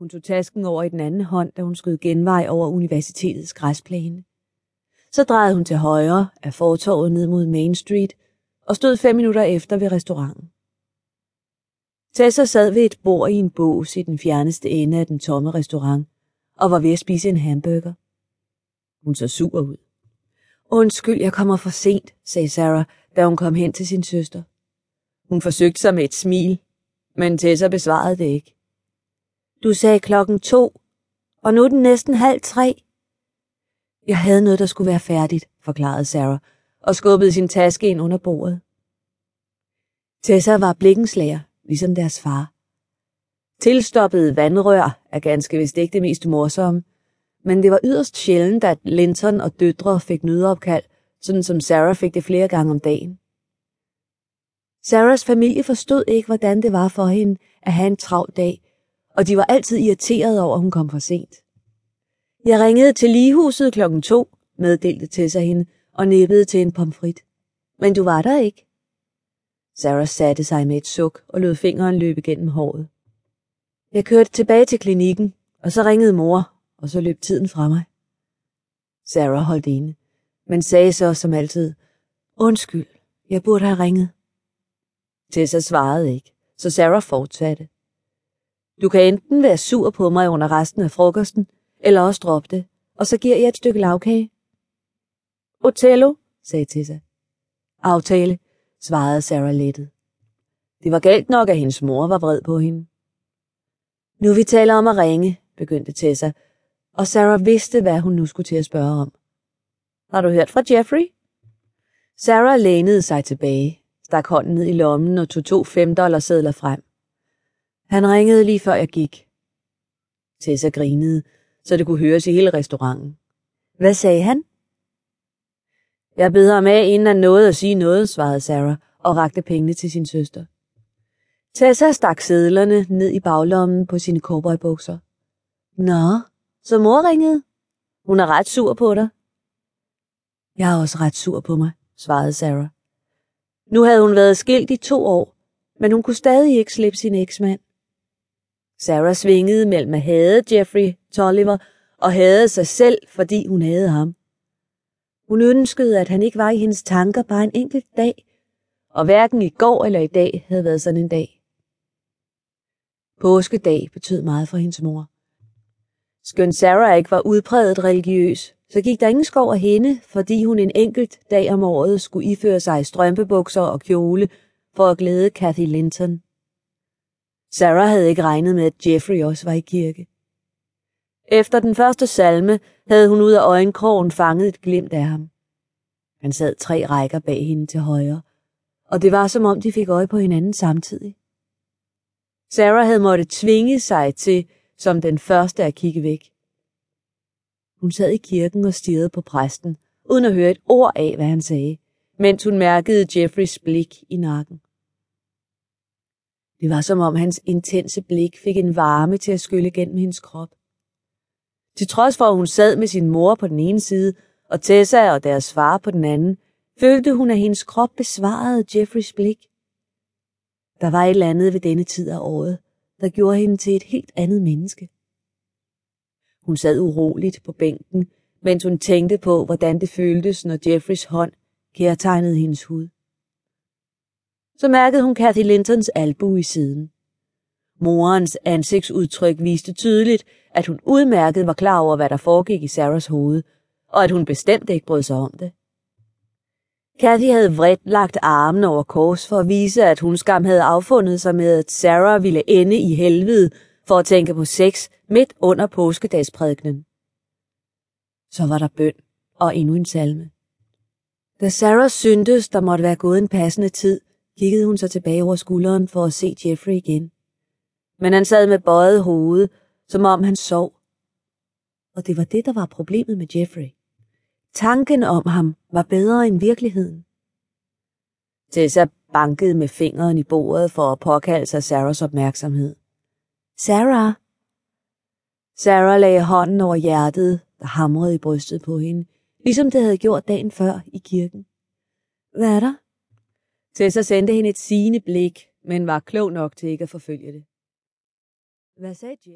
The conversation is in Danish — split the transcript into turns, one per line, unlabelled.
Hun tog tasken over i den anden hånd, da hun skød genvej over universitetets græsplæne. Så drejede hun til højre af fortorvet ned mod Main Street og stod fem minutter efter ved restauranten. Tessa sad ved et bord i en bås i den fjerneste ende af den tomme restaurant og var ved at spise en hamburger. Hun så sur ud. Undskyld, jeg kommer for sent, sagde Sarah, da hun kom hen til sin søster. Hun forsøgte sig med et smil, men Tessa besvarede det ikke. Du sagde klokken to, og nu er den næsten halv tre. Jeg havde noget, der skulle være færdigt, forklarede Sarah, og skubbede sin taske ind under bordet. Tessa var blikkenslager, ligesom deres far. Tilstoppede vandrør er ganske vist ikke det mest morsomme, men det var yderst sjældent, at Linton og døtre fik nødopkald, sådan som Sarah fik det flere gange om dagen. Sarahs familie forstod ikke, hvordan det var for hende at have en travl dag, og de var altid irriteret over, at hun kom for sent. Jeg ringede til ligehuset klokken to, meddelte Tessa hende, og nippede til en pomfrit. Men du var der ikke. Sarah satte sig med et suk og lod fingeren løbe gennem håret. Jeg kørte tilbage til klinikken, og så ringede mor, og så løb tiden fra mig. Sarah holdt inde, men sagde så som altid, Undskyld, jeg burde have ringet. Tessa svarede ikke, så Sarah fortsatte. Du kan enten være sur på mig under resten af frokosten, eller også droppe det, og så giver jeg et stykke lavkage. Otello, sagde Tessa. Aftale, svarede Sarah lettet. Det var galt nok, at hendes mor var vred på hende. Nu vi taler om at ringe, begyndte Tessa, og Sarah vidste, hvad hun nu skulle til at spørge om. Har du hørt fra Jeffrey? Sarah lænede sig tilbage, stak hånden ned i lommen og tog to femdollarsedler frem. Han ringede lige før jeg gik. Tessa grinede, så det kunne høres i hele restauranten. Hvad sagde han? Jeg beder ham af, inden han nåede at sige noget, svarede Sarah og rakte pengene til sin søster. Tessa stak sædlerne ned i baglommen på sine cowboybukser. Nå, så mor ringede? Hun er ret sur på dig. Jeg er også ret sur på mig, svarede Sarah. Nu havde hun været skilt i to år, men hun kunne stadig ikke slippe sin eksmand. Sarah svingede mellem at hade Jeffrey Tolliver og hade sig selv, fordi hun havde ham. Hun ønskede, at han ikke var i hendes tanker bare en enkelt dag, og hverken i går eller i dag havde været sådan en dag. Påskedag betød meget for hendes mor. Skøn Sarah ikke var udpræget religiøs, så gik der ingen skov af hende, fordi hun en enkelt dag om året skulle iføre sig strømpebukser og kjole for at glæde Kathy Linton. Sarah havde ikke regnet med, at Jeffrey også var i kirke. Efter den første salme havde hun ud af øjenkrogen fanget et glimt af ham. Han sad tre rækker bag hende til højre, og det var som om de fik øje på hinanden samtidig. Sarah havde måttet tvinge sig til som den første at kigge væk. Hun sad i kirken og stirrede på præsten, uden at høre et ord af, hvad han sagde, mens hun mærkede Jeffreys blik i nakken. Det var som om hans intense blik fik en varme til at skylle gennem hendes krop. Til trods for, at hun sad med sin mor på den ene side, og Tessa og deres far på den anden, følte hun, at hendes krop besvarede Jeffreys blik. Der var et eller andet ved denne tid af året, der gjorde hende til et helt andet menneske. Hun sad uroligt på bænken, mens hun tænkte på, hvordan det føltes, når Jeffreys hånd kærtegnede hendes hud. Så mærkede hun Kathy Lintons albu i siden. Morens ansigtsudtryk viste tydeligt, at hun udmærket var klar over, hvad der foregik i Sarahs hoved, og at hun bestemt ikke brød sig om det. Kathy havde vredt lagt armen over kors for at vise, at hun skam havde affundet sig med, at Sarah ville ende i helvede for at tænke på sex midt under påskedagsprædikenen. Så var der bøn og endnu en salme. Da Sarah syntes, der måtte være gået en passende tid, kiggede hun sig tilbage over skulderen for at se Jeffrey igen. Men han sad med bøjet hoved, som om han sov. Og det var det, der var problemet med Jeffrey. Tanken om ham var bedre end virkeligheden. Tessa bankede med fingeren i bordet for at påkalde sig Sarahs opmærksomhed. Sarah! Sarah lagde hånden over hjertet, der hamrede i brystet på hende, ligesom det havde gjort dagen før i kirken. Hvad er der? Tessa sendte hende et sigende blik, men var klog nok til ikke at forfølge det. Hvad sagde Jim?